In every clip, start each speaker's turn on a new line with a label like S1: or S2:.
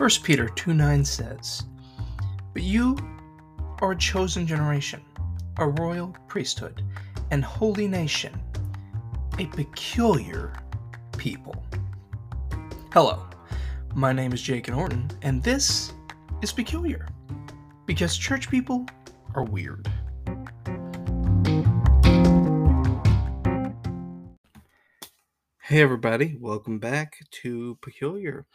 S1: 1 Peter 2 9 says, But you are a chosen generation, a royal priesthood, and holy nation, a peculiar people. Hello, my name is Jake Norton, and this is Peculiar, because church people are weird. Hey, everybody, welcome back to Peculiar.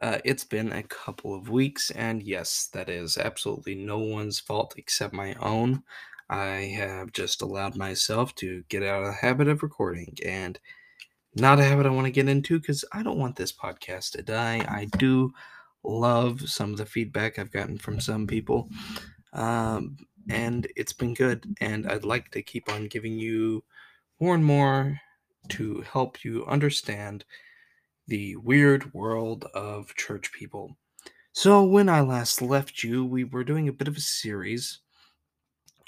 S1: Uh, it's been a couple of weeks, and yes, that is absolutely no one's fault except my own. I have just allowed myself to get out of the habit of recording, and not a habit I want to get into because I don't want this podcast to die. I do love some of the feedback I've gotten from some people, um, and it's been good. And I'd like to keep on giving you more and more to help you understand the weird world of church people. So, when I last left you, we were doing a bit of a series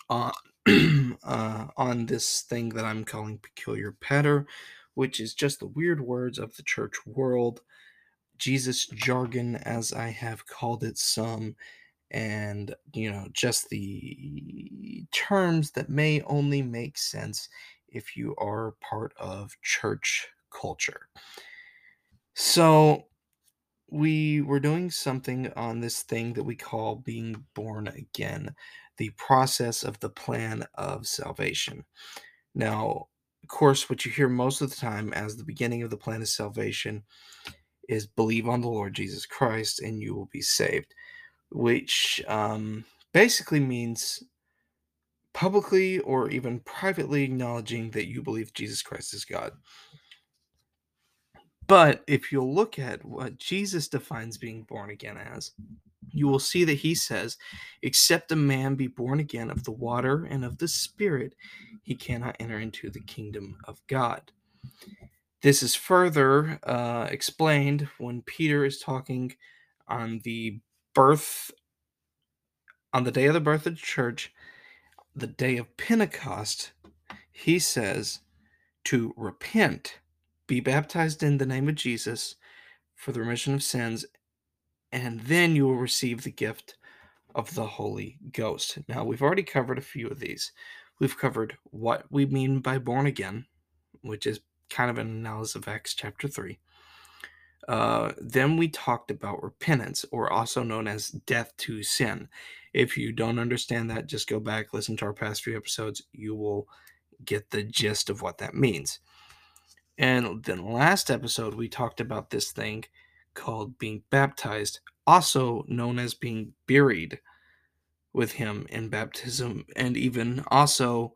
S1: on, uh, on this thing that I'm calling Peculiar Patter, which is just the weird words of the church world, Jesus jargon, as I have called it some, and, you know, just the terms that may only make sense if you are part of church culture. So we were doing something on this thing that we call being born again, the process of the plan of salvation. Now, of course, what you hear most of the time as the beginning of the plan of salvation is believe on the Lord Jesus Christ and you will be saved, which um, basically means publicly or even privately acknowledging that you believe Jesus Christ is God. But if you'll look at what Jesus defines being born again as, you will see that he says, Except a man be born again of the water and of the Spirit, he cannot enter into the kingdom of God. This is further uh, explained when Peter is talking on the birth, on the day of the birth of the church, the day of Pentecost. He says to repent be baptized in the name of Jesus for the remission of sins, and then you will receive the gift of the Holy Ghost. Now, we've already covered a few of these. We've covered what we mean by born again, which is kind of an analysis of Acts chapter 3. Uh, then we talked about repentance, or also known as death to sin. If you don't understand that, just go back, listen to our past few episodes. You will get the gist of what that means. And then last episode, we talked about this thing called being baptized, also known as being buried with him in baptism, and even also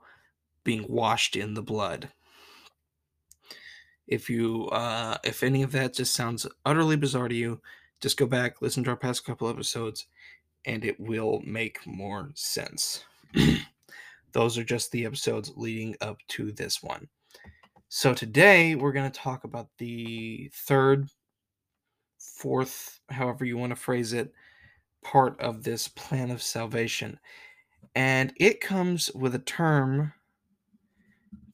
S1: being washed in the blood. If you, uh, if any of that just sounds utterly bizarre to you, just go back, listen to our past couple episodes, and it will make more sense. Those are just the episodes leading up to this one. So today we're going to talk about the third, fourth, however you want to phrase it, part of this plan of salvation. And it comes with a term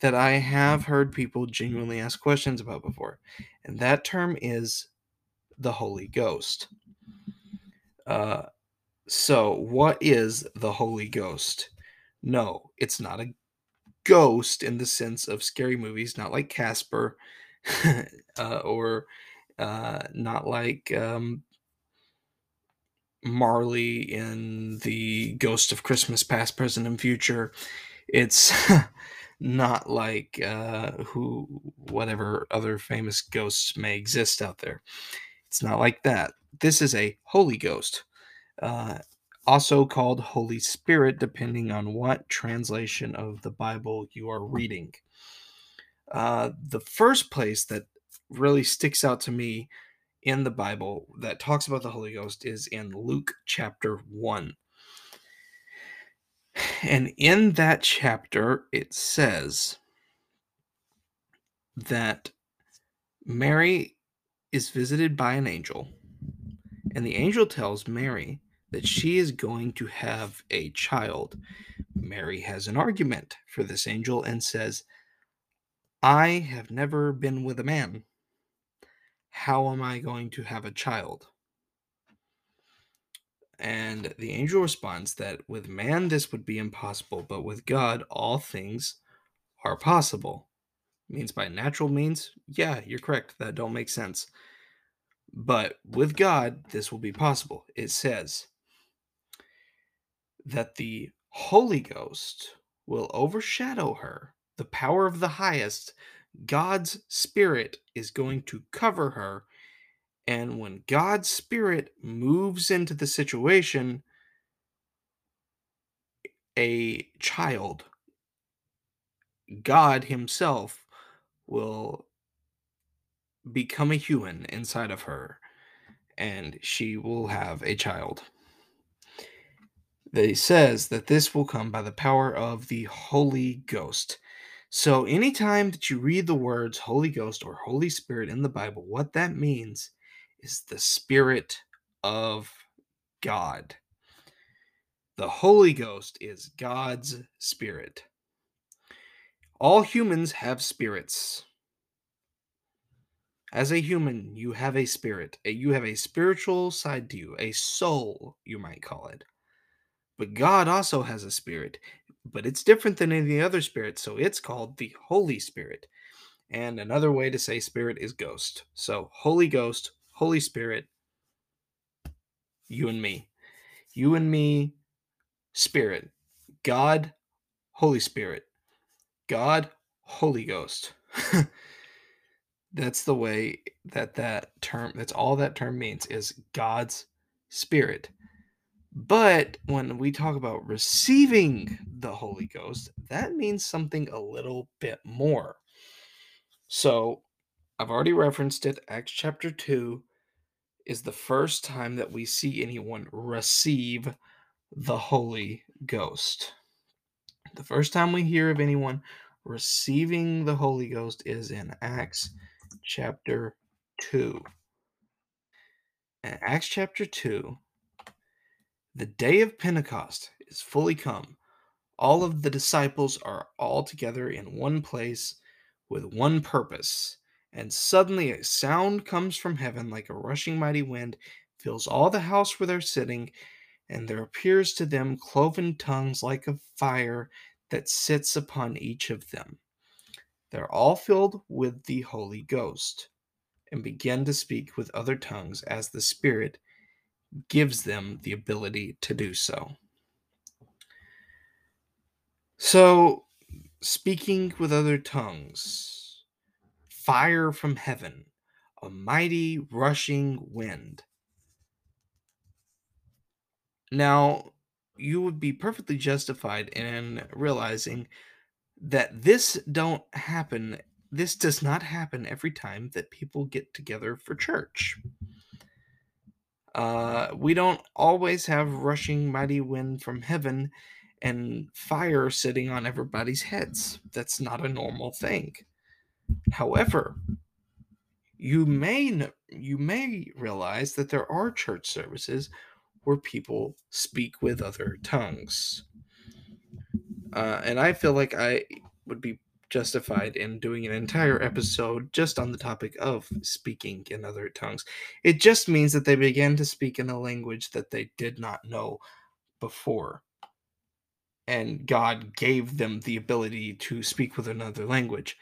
S1: that I have heard people genuinely ask questions about before. And that term is the Holy Ghost. Uh, so, what is the Holy Ghost? No, it's not a ghost in the sense of scary movies, not like Casper, uh, or uh, not like um, Marley in the Ghost of Christmas Past, Present, and Future. It's not like uh, who whatever other famous ghosts may exist out there. It's not like that. This is a Holy Ghost. Uh, also called Holy Spirit, depending on what translation of the Bible you are reading. Uh, the first place that really sticks out to me in the Bible that talks about the Holy Ghost is in Luke chapter 1. And in that chapter, it says that Mary is visited by an angel, and the angel tells Mary that she is going to have a child. Mary has an argument for this angel and says, I have never been with a man. How am I going to have a child? And the angel responds that with man this would be impossible, but with God all things are possible. Means by natural means? Yeah, you're correct. That don't make sense. But with God, this will be possible. It says that the Holy Ghost will overshadow her. The power of the highest, God's Spirit, is going to cover her. And when God's Spirit moves into the situation, a child, God Himself, will become a human inside of her, and she will have a child. That he says that this will come by the power of the Holy Ghost. So, anytime that you read the words Holy Ghost or Holy Spirit in the Bible, what that means is the Spirit of God. The Holy Ghost is God's Spirit. All humans have spirits. As a human, you have a spirit. You have a spiritual side to you, a soul, you might call it. But God also has a spirit, but it's different than any other spirit, so it's called the Holy Spirit. And another way to say spirit is ghost. So, Holy Ghost, Holy Spirit, you and me. You and me, Spirit. God, Holy Spirit. God, Holy Ghost. that's the way that that term that's all that term means is God's spirit. But when we talk about receiving the Holy Ghost, that means something a little bit more. So, I've already referenced it. Acts chapter 2 is the first time that we see anyone receive the Holy Ghost. The first time we hear of anyone receiving the Holy Ghost is in Acts chapter 2. In Acts chapter 2, the day of Pentecost is fully come. All of the disciples are all together in one place with one purpose. And suddenly a sound comes from heaven like a rushing mighty wind, fills all the house where they're sitting, and there appears to them cloven tongues like a fire that sits upon each of them. They're all filled with the Holy Ghost and begin to speak with other tongues as the Spirit gives them the ability to do so. So, speaking with other tongues, fire from heaven, a mighty rushing wind. Now, you would be perfectly justified in realizing that this don't happen this does not happen every time that people get together for church. Uh, we don't always have rushing mighty wind from heaven and fire sitting on everybody's heads. That's not a normal thing. However, you may you may realize that there are church services where people speak with other tongues. Uh, and I feel like I would be justified in doing an entire episode just on the topic of speaking in other tongues. It just means that they began to speak in a language that they did not know before. And God gave them the ability to speak with another language.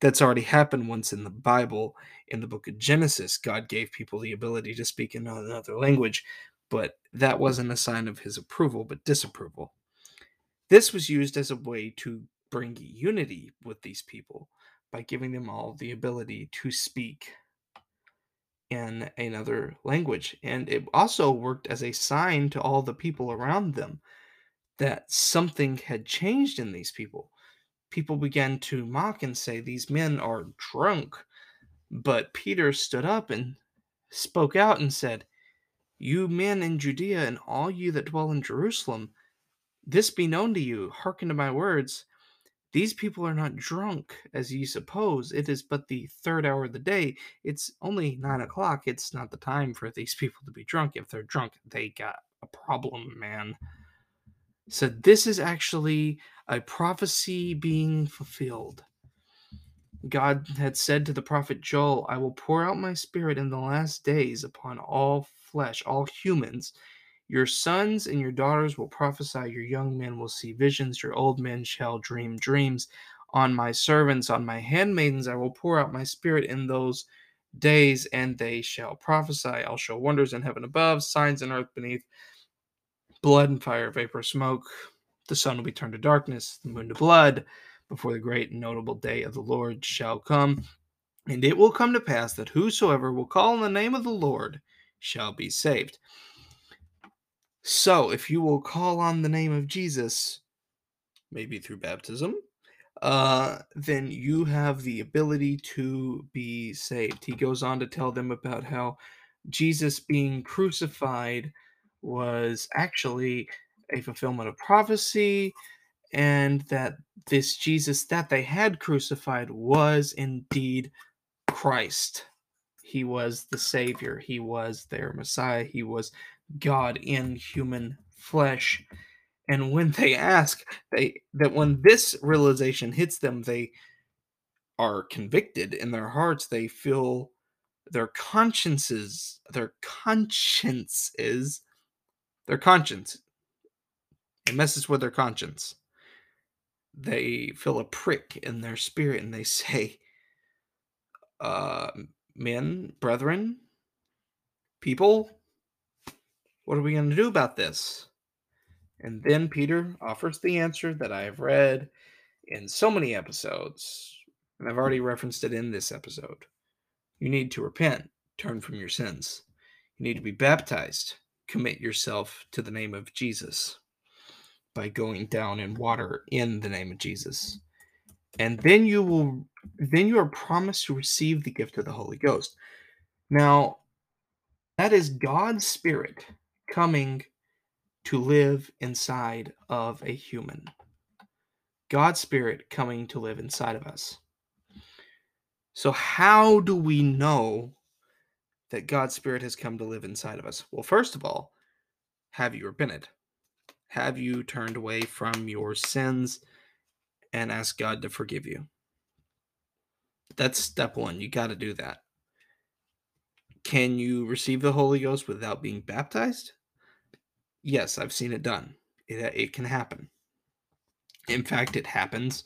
S1: That's already happened once in the Bible. In the book of Genesis, God gave people the ability to speak in another language, but that wasn't a sign of his approval, but disapproval. This was used as a way to bring unity with these people by giving them all the ability to speak in another language. And it also worked as a sign to all the people around them that something had changed in these people. People began to mock and say, These men are drunk. But Peter stood up and spoke out and said, You men in Judea and all you that dwell in Jerusalem, this be known to you, hearken to my words. These people are not drunk, as ye suppose. It is but the third hour of the day. It's only nine o'clock. It's not the time for these people to be drunk. If they're drunk, they got a problem, man. So, this is actually a prophecy being fulfilled. God had said to the prophet Joel, I will pour out my spirit in the last days upon all flesh, all humans. Your sons and your daughters will prophesy, your young men will see visions, your old men shall dream dreams. On my servants, on my handmaidens, I will pour out my spirit in those days, and they shall prophesy. I'll show wonders in heaven above, signs in earth beneath, blood and fire, vapor, smoke. The sun will be turned to darkness, the moon to blood, before the great and notable day of the Lord shall come. And it will come to pass that whosoever will call on the name of the Lord shall be saved. So, if you will call on the name of Jesus, maybe through baptism, uh, then you have the ability to be saved. He goes on to tell them about how Jesus being crucified was actually a fulfillment of prophecy, and that this Jesus that they had crucified was indeed Christ. He was the Savior, He was their Messiah, He was God in human flesh. And when they ask, they that when this realization hits them, they are convicted in their hearts. They feel their consciences, their conscience is their conscience. It messes with their conscience. They feel a prick in their spirit and they say, uh, men, brethren, people, what are we going to do about this? And then Peter offers the answer that I have read in so many episodes, and I've already referenced it in this episode. You need to repent, turn from your sins. You need to be baptized, commit yourself to the name of Jesus by going down in water in the name of Jesus. And then you will then you are promised to receive the gift of the Holy Ghost. Now, that is God's spirit coming to live inside of a human. God's spirit coming to live inside of us. So, how do we know that God's spirit has come to live inside of us? Well, first of all, have you repented? Have you turned away from your sins and asked God to forgive you? That's step one. You got to do that. Can you receive the Holy Ghost without being baptized? Yes, I've seen it done. It, uh, it can happen. In fact, it happens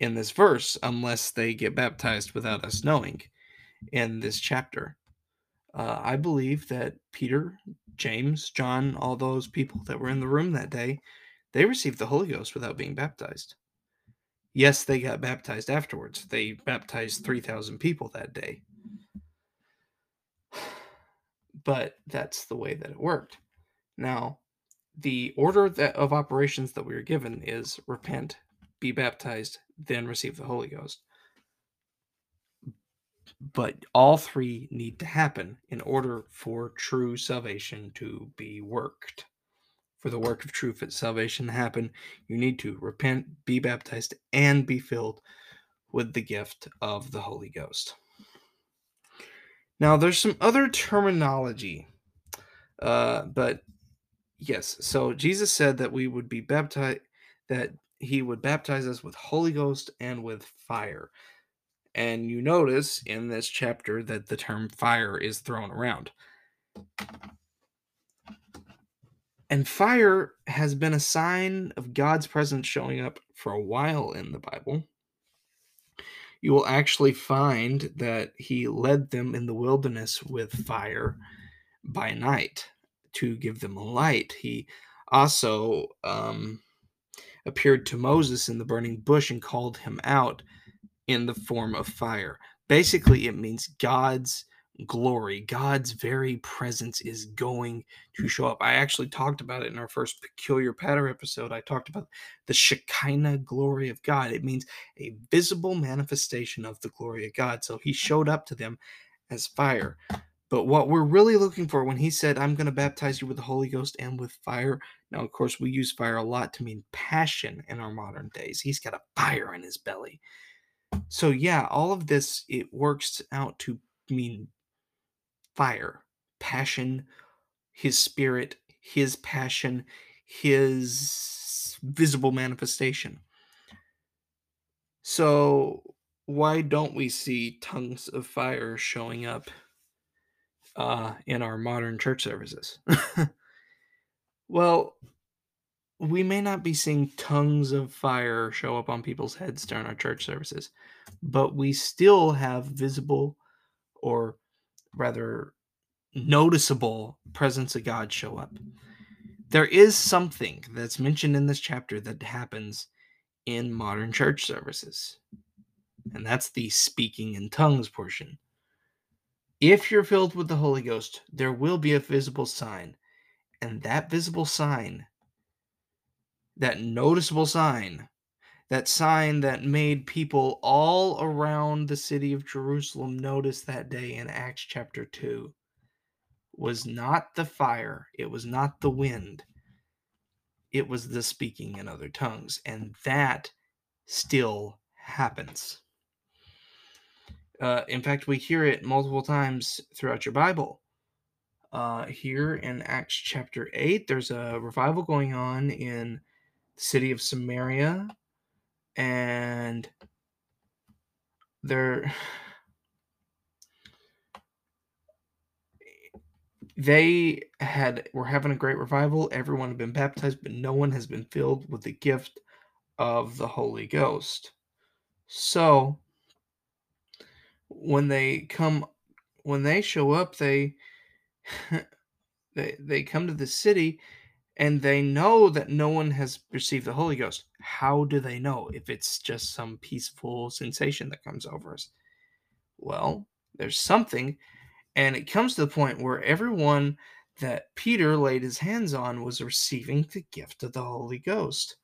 S1: in this verse unless they get baptized without us knowing in this chapter. Uh, I believe that Peter, James, John, all those people that were in the room that day, they received the Holy Ghost without being baptized. Yes, they got baptized afterwards. They baptized 3,000 people that day. But that's the way that it worked. Now, the order that of operations that we are given is repent, be baptized, then receive the Holy Ghost. But all three need to happen in order for true salvation to be worked. For the work of true salvation to happen, you need to repent, be baptized, and be filled with the gift of the Holy Ghost. Now, there's some other terminology, uh, but yes. So Jesus said that we would be baptized, that he would baptize us with Holy Ghost and with fire. And you notice in this chapter that the term fire is thrown around. And fire has been a sign of God's presence showing up for a while in the Bible. You will actually find that he led them in the wilderness with fire by night to give them a light. He also um, appeared to Moses in the burning bush and called him out in the form of fire. Basically, it means God's glory, God's very presence is going to show up. I actually talked about it in our first peculiar patter episode. I talked about the Shekinah glory of God. It means a visible manifestation of the glory of God. So he showed up to them as fire. But what we're really looking for when he said, I'm going to baptize you with the Holy Ghost and with fire. Now, of course, we use fire a lot to mean passion in our modern days. He's got a fire in his belly. So, yeah, all of this, it works out to mean fire, passion, his spirit, his passion, his visible manifestation. So, why don't we see tongues of fire showing up uh, in our modern church services. Well, we may not be seeing tongues of fire show up on people's heads during our church services, but we still have visible or rather noticeable presence of God show up. There is something that's mentioned in this chapter that happens in modern church services, and that's the speaking in tongues portion. If you're filled with the Holy Ghost, there will be a visible sign, and that visible sign that noticeable sign, that sign that made people all around the city of Jerusalem notice that day in Acts chapter 2, was not the fire, it was not the wind, it was the speaking in other tongues. And that still happens. Uh, in fact, we hear it multiple times throughout your Bible. Uh, here in Acts chapter 8, there's a revival going on in the city of Samaria, and they're they had were having a great revival. Everyone had been baptized, but no one has been filled with the gift of the Holy Ghost. So when they come when they show up, they they they come to the city and they know that no one has received the Holy Ghost. How do they know if it's just some peaceful sensation that comes over us? Well, there's something, and it comes to the point where everyone that Peter laid his hands on was receiving the gift of the Holy Ghost.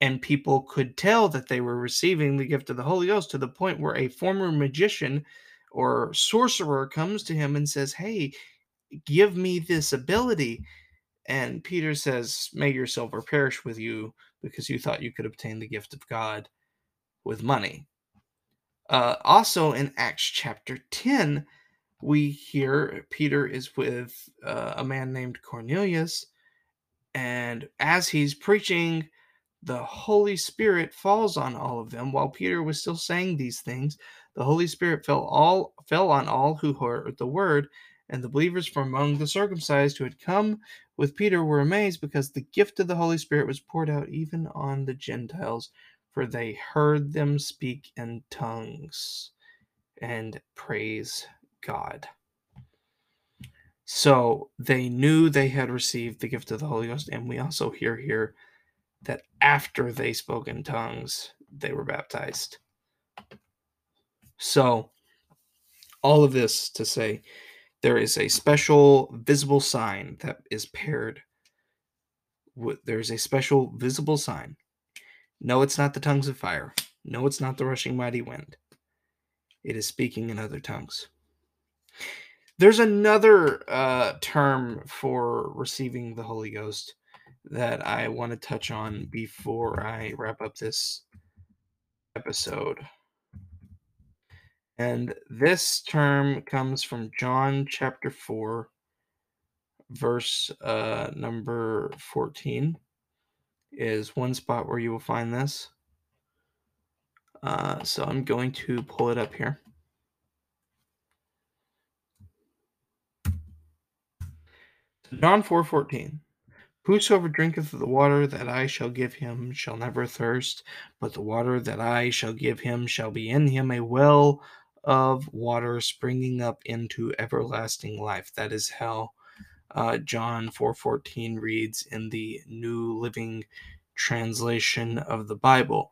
S1: And people could tell that they were receiving the gift of the Holy Ghost to the point where a former magician or sorcerer comes to him and says, Hey, give me this ability. And Peter says, May your silver perish with you because you thought you could obtain the gift of God with money. Uh, also in Acts chapter 10, we hear Peter is with uh, a man named Cornelius. And as he's preaching, the Holy Spirit falls on all of them. While Peter was still saying these things, the Holy Spirit fell all fell on all who heard the word, and the believers from among the circumcised who had come with Peter were amazed because the gift of the Holy Spirit was poured out even on the Gentiles, for they heard them speak in tongues and praise God. So they knew they had received the gift of the Holy Ghost, and we also hear here that after they spoke in tongues, they were baptized. So, all of this to say, there is a special visible sign that is paired with, there's a special visible sign. No, it's not the tongues of fire. No, it's not the rushing mighty wind. It is speaking in other tongues. There's another uh, term for receiving the Holy Ghost that I want to touch on before I wrap up this episode. And this term comes from John chapter 4, verse uh, number 14, is one spot where you will find this. Uh, so I'm going to pull it up here. John 4:14 Whosoever drinketh of the water that I shall give him shall never thirst, but the water that I shall give him shall be in him a well of water springing up into everlasting life. That is how uh, John 4:14 reads in the New Living Translation of the Bible.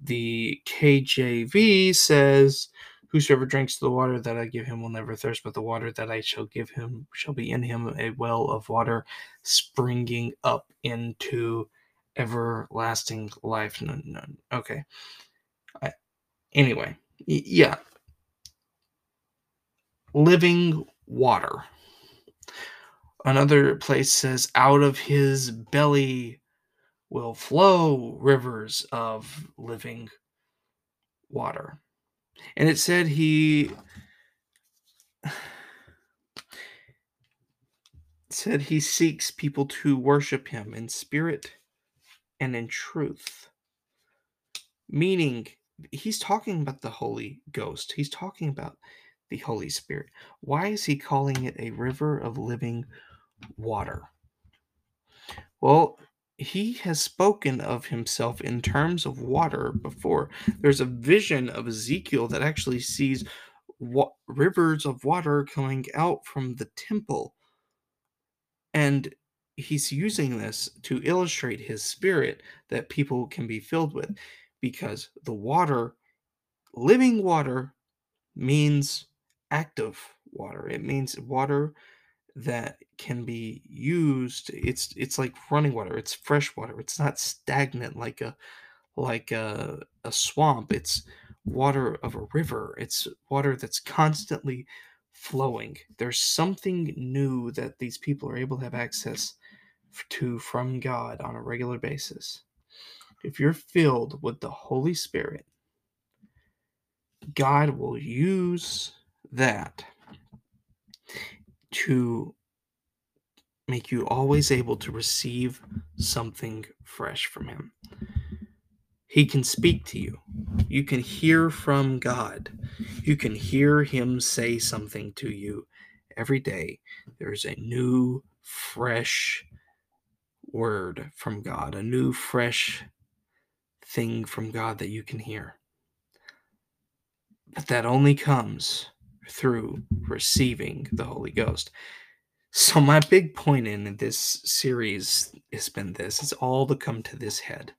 S1: The KJV says, Whosoever drinks the water that I give him will never thirst, but the water that I shall give him shall be in him a well of water springing up into everlasting life. No, no, okay. I, anyway, yeah. Living water. Another place says, out of his belly will flow rivers of living water. And it said he said he seeks people to worship him in spirit and in truth. Meaning he's talking about the Holy Ghost. He's talking about the Holy Spirit. Why is he calling it a river of living water? Well, he has spoken of himself in terms of water before. There's a vision of Ezekiel that actually sees wa- rivers of water coming out from the temple. And he's using this to illustrate his spirit that people can be filled with because the water, living water, means active water. It means water that can be used it's it's like running water it's fresh water it's not stagnant like a like a, a swamp it's water of a river it's water that's constantly flowing. There's something new that these people are able to have access to from god on a regular basis. If you're filled with the holy spirit god will use that to make you always able to receive something fresh from Him. He can speak to you. You can hear from God. You can hear Him say something to you every day. There's a new, fresh word from God, a new, fresh thing from God that you can hear. But that only comes through receiving the Holy Ghost. So my big point in this series has been this: it's all to come to this head.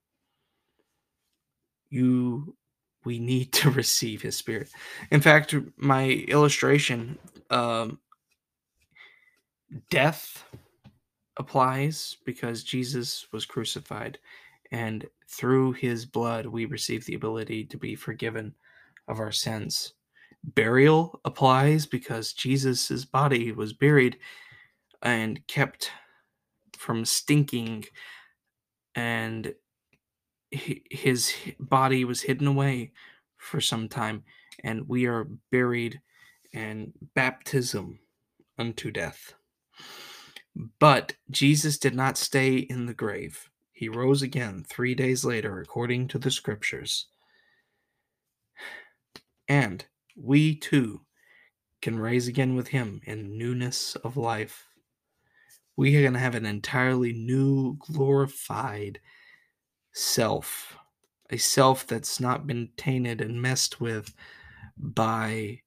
S1: You, we need to receive His Spirit. In fact, my illustration, um, death applies because Jesus was crucified, and through His blood we receive the ability to be forgiven of our sins. Burial applies because Jesus' body was buried and kept from stinking and his body was hidden away for some time and we are buried and baptism unto death. But jesus did not stay in the grave. He rose again 3 days later according to the scriptures. And we too can rise again with him in newness of life we are going to have an entirely new, glorified self, a self that's not been tainted and messed with by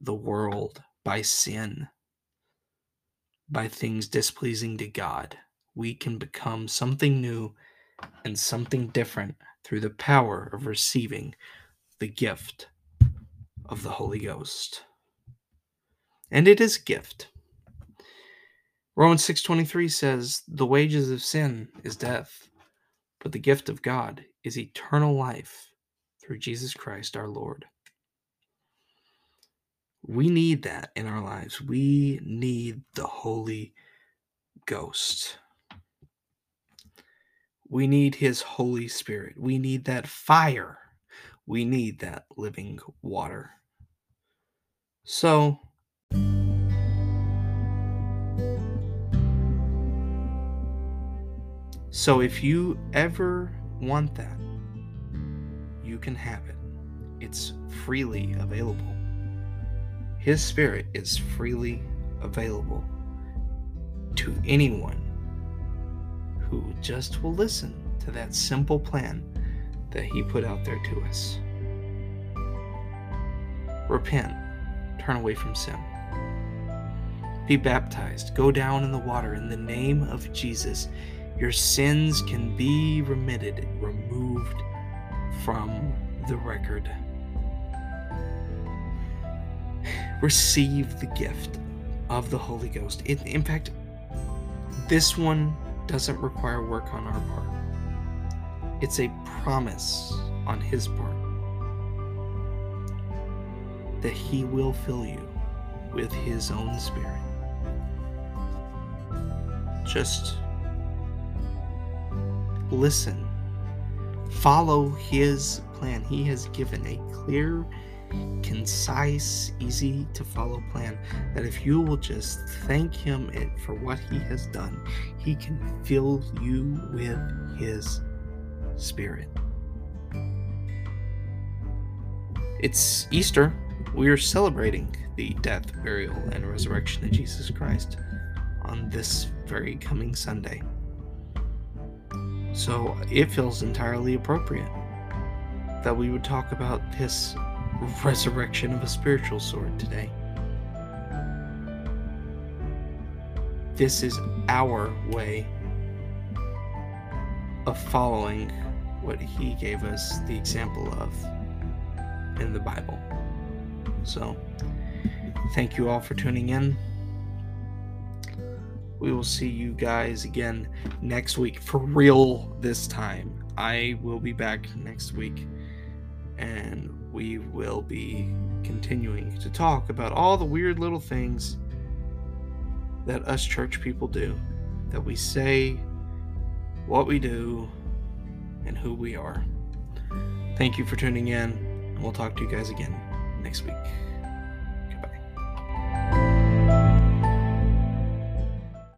S1: the world, by sin, by things displeasing to God. We can become something new and something different through the power of receiving the gift of the Holy Ghost. And it is a gift. Romans 6:23 says, "The wages of sin is death, but the gift of God is eternal life through Jesus Christ our Lord." We need that in our lives. We need the Holy Ghost. We need his Holy Spirit. We need that fire. We need that living water. So, So if you ever want that, you can have it. It's freely available. His Spirit is freely available to anyone who just will listen to that simple plan that He put out there to us. Repent, turn away from sin. Be baptized, go down in the water in the name of Jesus your sins can be remitted, removed from the record. Receive the gift of the Holy Ghost. It, in fact, this one doesn't require work on our part, it's a promise on His part that He will fill you with His own Spirit. Just listen, follow his plan. He has given a clear, concise, easy to follow plan that if you will just thank him for what he has done, he can fill you with his spirit. It's Easter. We are celebrating the death, burial, and resurrection of Jesus Christ on this very coming Sunday. So it feels entirely appropriate that we would talk about this resurrection of a spiritual sword today. This is our way of following what he gave us the example of in the Bible. So, thank you all for tuning in. We will see you guys again next week for real this time. I will be back next week and we will be continuing to talk about all the weird little things that us church people do, that we say, what we do, and who we are. Thank you for tuning in, and we'll talk to you guys again next week.